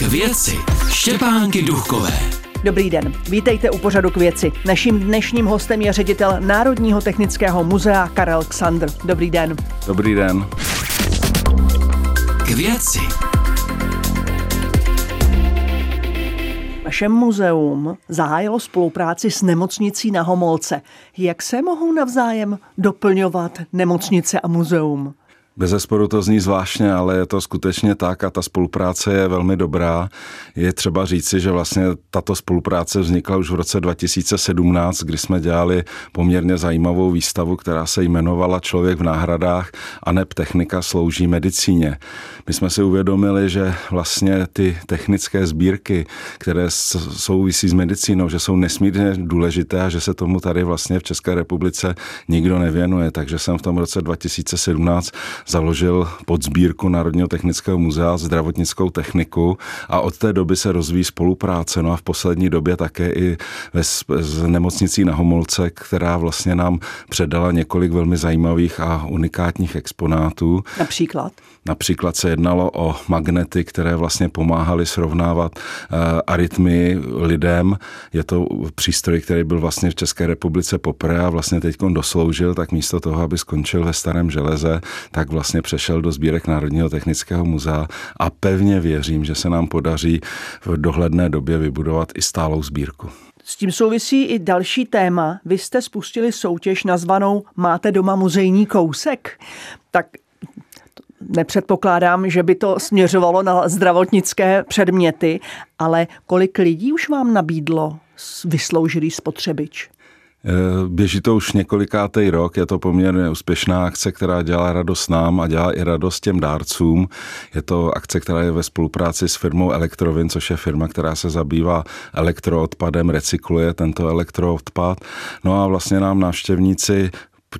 K věci Štěpánky Duchové. Dobrý den, vítejte u pořadu k věci. Naším dnešním hostem je ředitel Národního technického muzea Karel Ksandr. Dobrý den. Dobrý den. K věci Vaše muzeum zahájilo spolupráci s nemocnicí na Homolce. Jak se mohou navzájem doplňovat nemocnice a muzeum? Bez zesporu to zní zvláštně, ale je to skutečně tak a ta spolupráce je velmi dobrá. Je třeba říci, že vlastně tato spolupráce vznikla už v roce 2017, kdy jsme dělali poměrně zajímavou výstavu, která se jmenovala Člověk v náhradách a neb technika slouží medicíně. My jsme si uvědomili, že vlastně ty technické sbírky, které souvisí s medicínou, že jsou nesmírně důležité a že se tomu tady vlastně v České republice nikdo nevěnuje. Takže jsem v tom roce 2017 založil pod sbírku Národního technického muzea zdravotnickou techniku a od té doby se rozvíjí spolupráce. No a v poslední době také i ve, s nemocnicí na Homolce, která vlastně nám předala několik velmi zajímavých a unikátních exponátů. Například? Například se jednalo o magnety, které vlastně pomáhaly srovnávat uh, arytmy lidem. Je to přístroj, který byl vlastně v České republice poprvé a vlastně teď dosloužil, tak místo toho, aby skončil ve starém železe, tak vlastně přešel do sbírek Národního technického muzea a pevně věřím, že se nám podaří v dohledné době vybudovat i stálou sbírku. S tím souvisí i další téma. Vy jste spustili soutěž nazvanou Máte doma muzejní kousek? Tak nepředpokládám, že by to směřovalo na zdravotnické předměty, ale kolik lidí už vám nabídlo vysloužilý spotřebič? Eh, běží to už několikátý rok, je to poměrně úspěšná akce, která dělá radost nám a dělá i radost těm dárcům. Je to akce, která je ve spolupráci s firmou Elektrovin, což je firma, která se zabývá elektroodpadem, recykluje tento elektroodpad. No a vlastně nám návštěvníci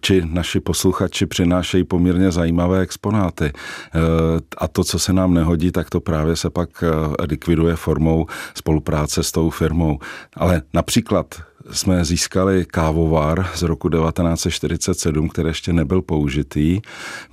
či naši posluchači přinášejí poměrně zajímavé exponáty. E, a to, co se nám nehodí, tak to právě se pak e, likviduje formou spolupráce s tou firmou. Ale například jsme získali kávovar z roku 1947, který ještě nebyl použitý.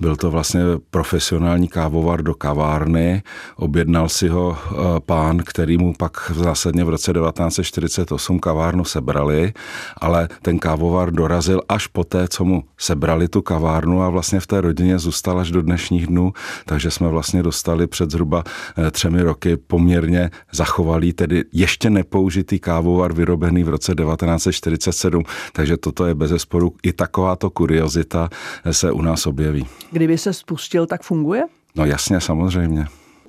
Byl to vlastně profesionální kávovar do kavárny. Objednal si ho eh, pán, který mu pak zásadně v roce 1948 kavárnu sebrali, ale ten kávovar dorazil až poté, co mu sebrali tu kavárnu a vlastně v té rodině zůstal až do dnešních dnů, takže jsme vlastně dostali před zhruba eh, třemi roky poměrně zachovalý, tedy ještě nepoužitý kávovar vyrobený v roce 19 1947, takže toto je bez zesporu i takováto kuriozita se u nás objeví. Kdyby se spustil, tak funguje? No jasně, samozřejmě.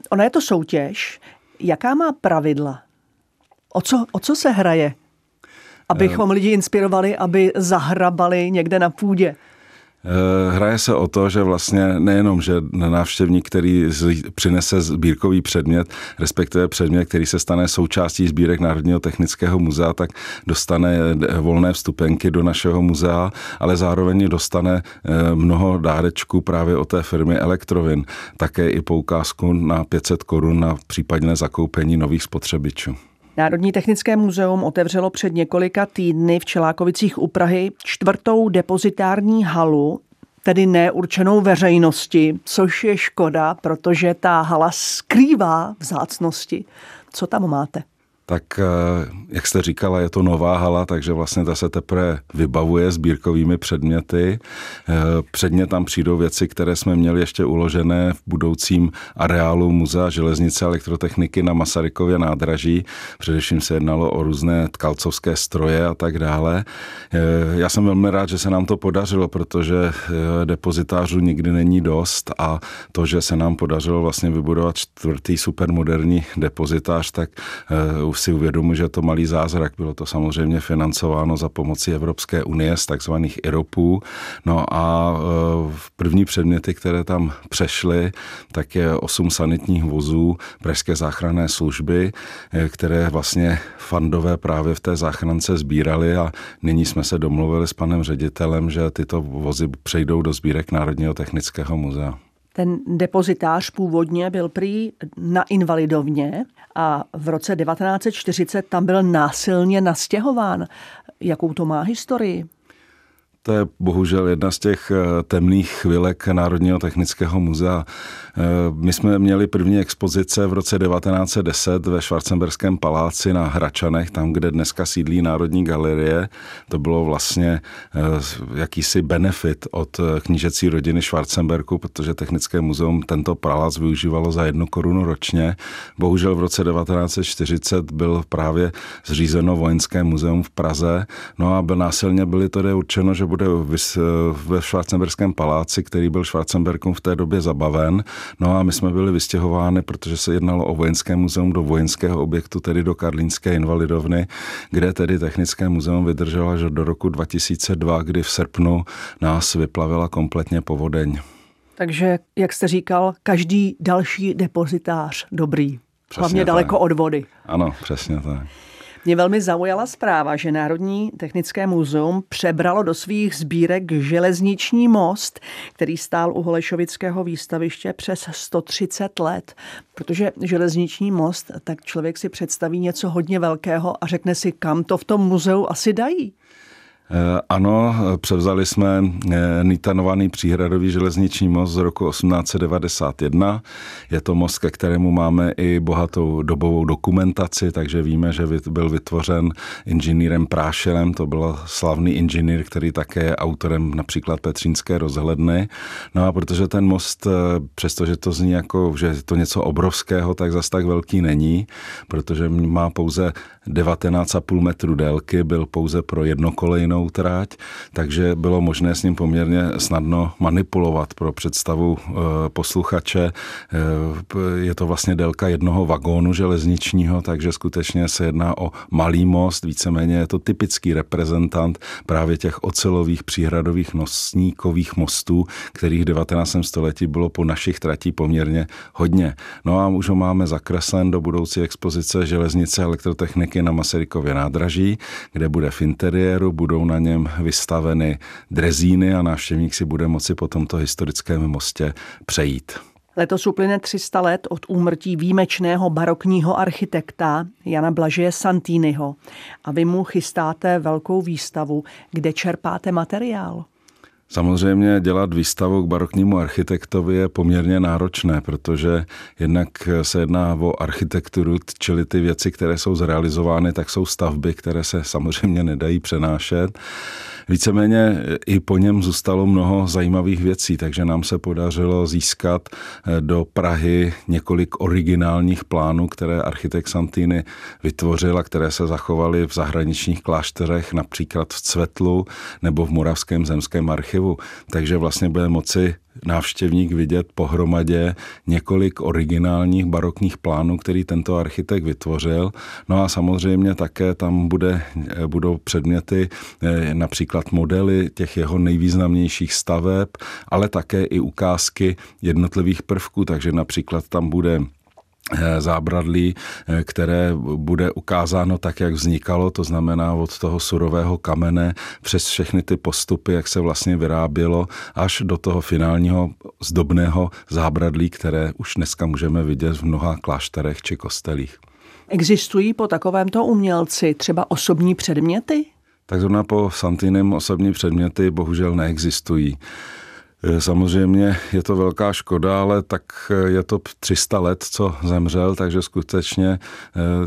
Ona je to soutěž. Jaká má pravidla? O co, o co se hraje? Abychom lidi inspirovali, aby zahrabali někde na půdě. Eh, hraje se o to, že vlastně nejenom, že návštěvník, který přinese sbírkový předmět, respektive předmět, který se stane součástí sbírek Národního technického muzea, tak dostane volné vstupenky do našeho muzea, ale zároveň dostane eh, mnoho dárečků právě od té firmy Elektrovin. Také i poukázku na 500 korun na případné zakoupení nových spotřebičů. Národní technické muzeum otevřelo před několika týdny v Čelákovicích u Prahy čtvrtou depozitární halu, tedy neurčenou veřejnosti, což je škoda, protože ta hala skrývá vzácnosti. Co tam máte? Tak eh, jak jste říkala, je to nová hala, takže vlastně ta se teprve vybavuje sbírkovými předměty. Eh, předně tam přijdou věci, které jsme měli ještě uložené v budoucím areálu Muzea železnice elektrotechniky na Masarykově nádraží. Především se jednalo o různé tkalcovské stroje a tak dále. Eh, já jsem velmi rád, že se nám to podařilo, protože depozitářů nikdy není dost a to, že se nám podařilo vlastně vybudovat čtvrtý supermoderní depozitář, tak si uvědomuji, že to malý zázrak. Bylo to samozřejmě financováno za pomoci Evropské unie z takzvaných IROPů. No a e, v první předměty, které tam přešly, tak je osm sanitních vozů Pražské záchranné služby, e, které vlastně fandové právě v té záchrance sbírali a nyní jsme se domluvili s panem ředitelem, že tyto vozy přejdou do sbírek Národního technického muzea. Ten depozitář původně byl prý na invalidovně a v roce 1940 tam byl násilně nastěhován. Jakou to má historii? To je bohužel jedna z těch eh, temných chvilek Národního technického muzea. Eh, my jsme měli první expozice v roce 1910 ve Schwarzenberském paláci na Hračanech, tam, kde dneska sídlí Národní galerie. To bylo vlastně eh, jakýsi benefit od knížecí rodiny Schwarzenberku, protože Technické muzeum tento palác využívalo za jednu korunu ročně. Bohužel v roce 1940 byl právě zřízeno vojenské muzeum v Praze, no a násilně byly tedy určeno, že bude ve Schwarzenberském paláci, který byl Schwarzenbergům v té době zabaven. No a my jsme byli vystěhováni, protože se jednalo o vojenské muzeum do vojenského objektu, tedy do Karlínské invalidovny, kde tedy Technické muzeum vydrželo až do roku 2002, kdy v srpnu nás vyplavila kompletně povodeň. Takže, jak jste říkal, každý další depozitář dobrý. Přesně Hlavně tak. daleko od vody. Ano, přesně tak. Mě velmi zaujala zpráva, že Národní technické muzeum přebralo do svých sbírek železniční most, který stál u Holešovického výstaviště přes 130 let. Protože železniční most, tak člověk si představí něco hodně velkého a řekne si, kam to v tom muzeu asi dají. Eh, ano, převzali jsme eh, nitanovaný příhradový železniční most z roku 1891. Je to most, ke kterému máme i bohatou dobovou dokumentaci, takže víme, že byl vytvořen inženýrem Prášelem, to byl slavný inženýr, který také je autorem například Petřínské rozhledny. No a protože ten most, eh, přestože to zní jako, že je to něco obrovského, tak zas tak velký není, protože má pouze 19,5 metru délky, byl pouze pro jednokolejnou trať, takže bylo možné s ním poměrně snadno manipulovat pro představu eh, posluchače. Eh, je to vlastně délka jednoho vagónu železničního, takže skutečně se jedná o malý most, víceméně je to typický reprezentant právě těch ocelových příhradových nosníkových mostů, kterých v 19. století bylo po našich tratí poměrně hodně. No a už ho máme zakreslen do budoucí expozice železnice elektrotechniky na Masarykově nádraží, kde bude v interiéru, budou na něm vystaveny drezíny a návštěvník si bude moci po tomto historickém mostě přejít. Letos uplyne 300 let od úmrtí výjimečného barokního architekta Jana Blažeje Santýnyho a vy mu chystáte velkou výstavu, kde čerpáte materiál. Samozřejmě dělat výstavu k baroknímu architektovi je poměrně náročné, protože jednak se jedná o architekturu, čili ty věci, které jsou zrealizovány, tak jsou stavby, které se samozřejmě nedají přenášet. Víceméně i po něm zůstalo mnoho zajímavých věcí, takže nám se podařilo získat eh, do Prahy několik originálních plánů, které architekt Santýny vytvořil a které se zachovaly v zahraničních klášterech, například v Cvetlu nebo v Moravském zemském archivu. Takže vlastně bude moci návštěvník vidět pohromadě několik originálních barokních plánů, který tento architekt vytvořil. No a samozřejmě také tam bude, budou předměty, eh, například modely těch jeho nejvýznamnějších staveb, ale také i ukázky jednotlivých prvků, takže například tam bude Eh, zábradlí, eh, které bude ukázáno tak, jak vznikalo, to znamená od toho surového kamene přes všechny ty postupy, jak se vlastně vyrábělo, až do toho finálního zdobného zábradlí, které už dneska můžeme vidět v mnoha klášterech či kostelích. Existují po takovémto umělci třeba osobní předměty? Tak zrovna po Santinem osobní předměty bohužel neexistují. Eh, samozřejmě je to velká škoda, ale tak eh, je to 300 let, co zemřel, takže skutečně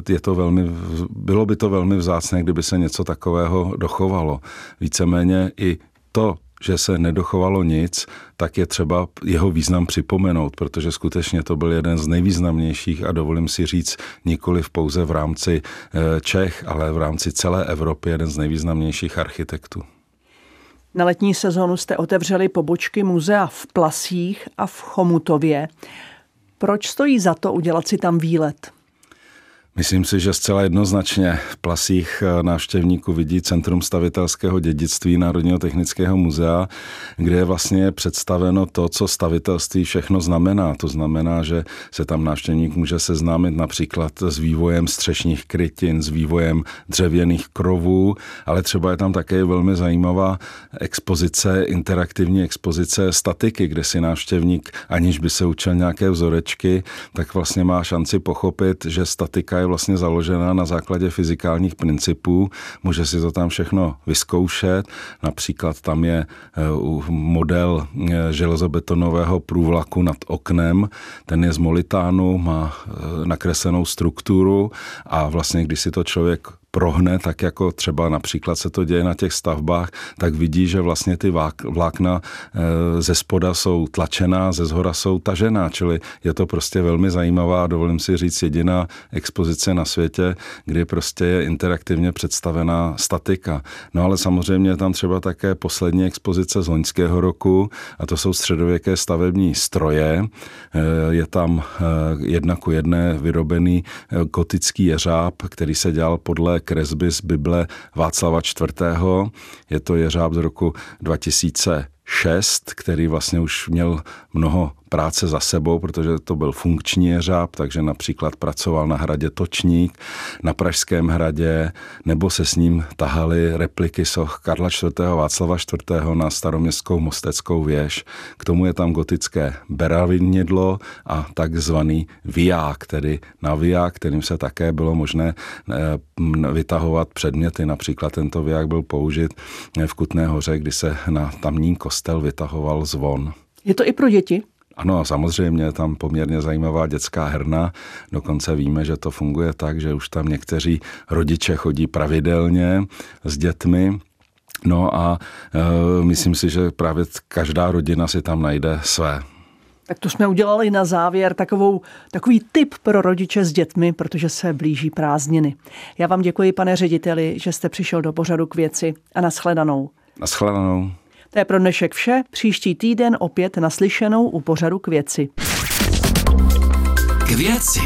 eh, je to velmi, bylo by to velmi vzácné, kdyby se něco takového dochovalo. Víceméně i to, že se nedochovalo nic, tak je třeba jeho význam připomenout, protože skutečně to byl jeden z nejvýznamnějších a dovolím si říct nikoli v pouze v rámci Čech, ale v rámci celé Evropy jeden z nejvýznamnějších architektů. Na letní sezonu jste otevřeli pobočky muzea v Plasích a v Chomutově. Proč stojí za to udělat si tam výlet? Myslím si, že zcela jednoznačně v Plasích eh, návštěvníků vidí Centrum stavitelského dědictví Národního technického muzea, kde je vlastně představeno to, co stavitelství všechno znamená. To znamená, že se tam návštěvník může seznámit například s vývojem střešních krytin, s vývojem dřevěných krovů, ale třeba je tam také velmi zajímavá expozice, interaktivní expozice statiky, kde si návštěvník, aniž by se učil nějaké vzorečky, tak vlastně má šanci pochopit, že statika je vlastně založena na základě fyzikálních principů. Může si to tam všechno vyzkoušet. Například tam je model železobetonového průvlaku nad oknem. Ten je z molitánu, má nakreslenou strukturu a vlastně, když si to člověk prohne, tak jako třeba například se to děje na těch stavbách, tak vidí, že vlastně ty vlákna eh, ze spoda jsou tlačená, ze zhora jsou tažená, čili je to prostě velmi zajímavá, dovolím si říct, jediná expozice na světě, kdy prostě je interaktivně představená statika. No ale samozřejmě je tam třeba také poslední expozice z loňského roku a to jsou středověké stavební stroje. Eh, je tam eh, jedna ku jedné vyrobený gotický jeřáb, který se dělal podle kresby z Bible Václava IV. Je to jeřáb z roku 2006, který vlastně už měl mnoho práce za sebou, protože to byl funkční jeřáb, takže například pracoval na hradě Točník, na Pražském hradě, nebo se s ním tahali repliky soch Karla IV. Václava IV. na staroměstskou mosteckou věž. K tomu je tam gotické beravinidlo a takzvaný viák, tedy naviják, kterým se také bylo možné eh, vytahovat předměty. Například tento viják byl použit v Kutné hoře, kdy se na tamní kostel vytahoval zvon. Je to i pro děti? Ano, samozřejmě je tam poměrně zajímavá dětská herna. Dokonce víme, že to funguje tak, že už tam někteří rodiče chodí pravidelně s dětmi. No a e, myslím si, že právě každá rodina si tam najde své. Tak to jsme udělali na závěr takovou, takový tip pro rodiče s dětmi, protože se blíží prázdniny. Já vám děkuji, pane řediteli, že jste přišel do pořadu k věci a nashledanou. Nashledanou. To je pro dnešek vše. Příští týden opět naslyšenou u pořadu k věci. K věci.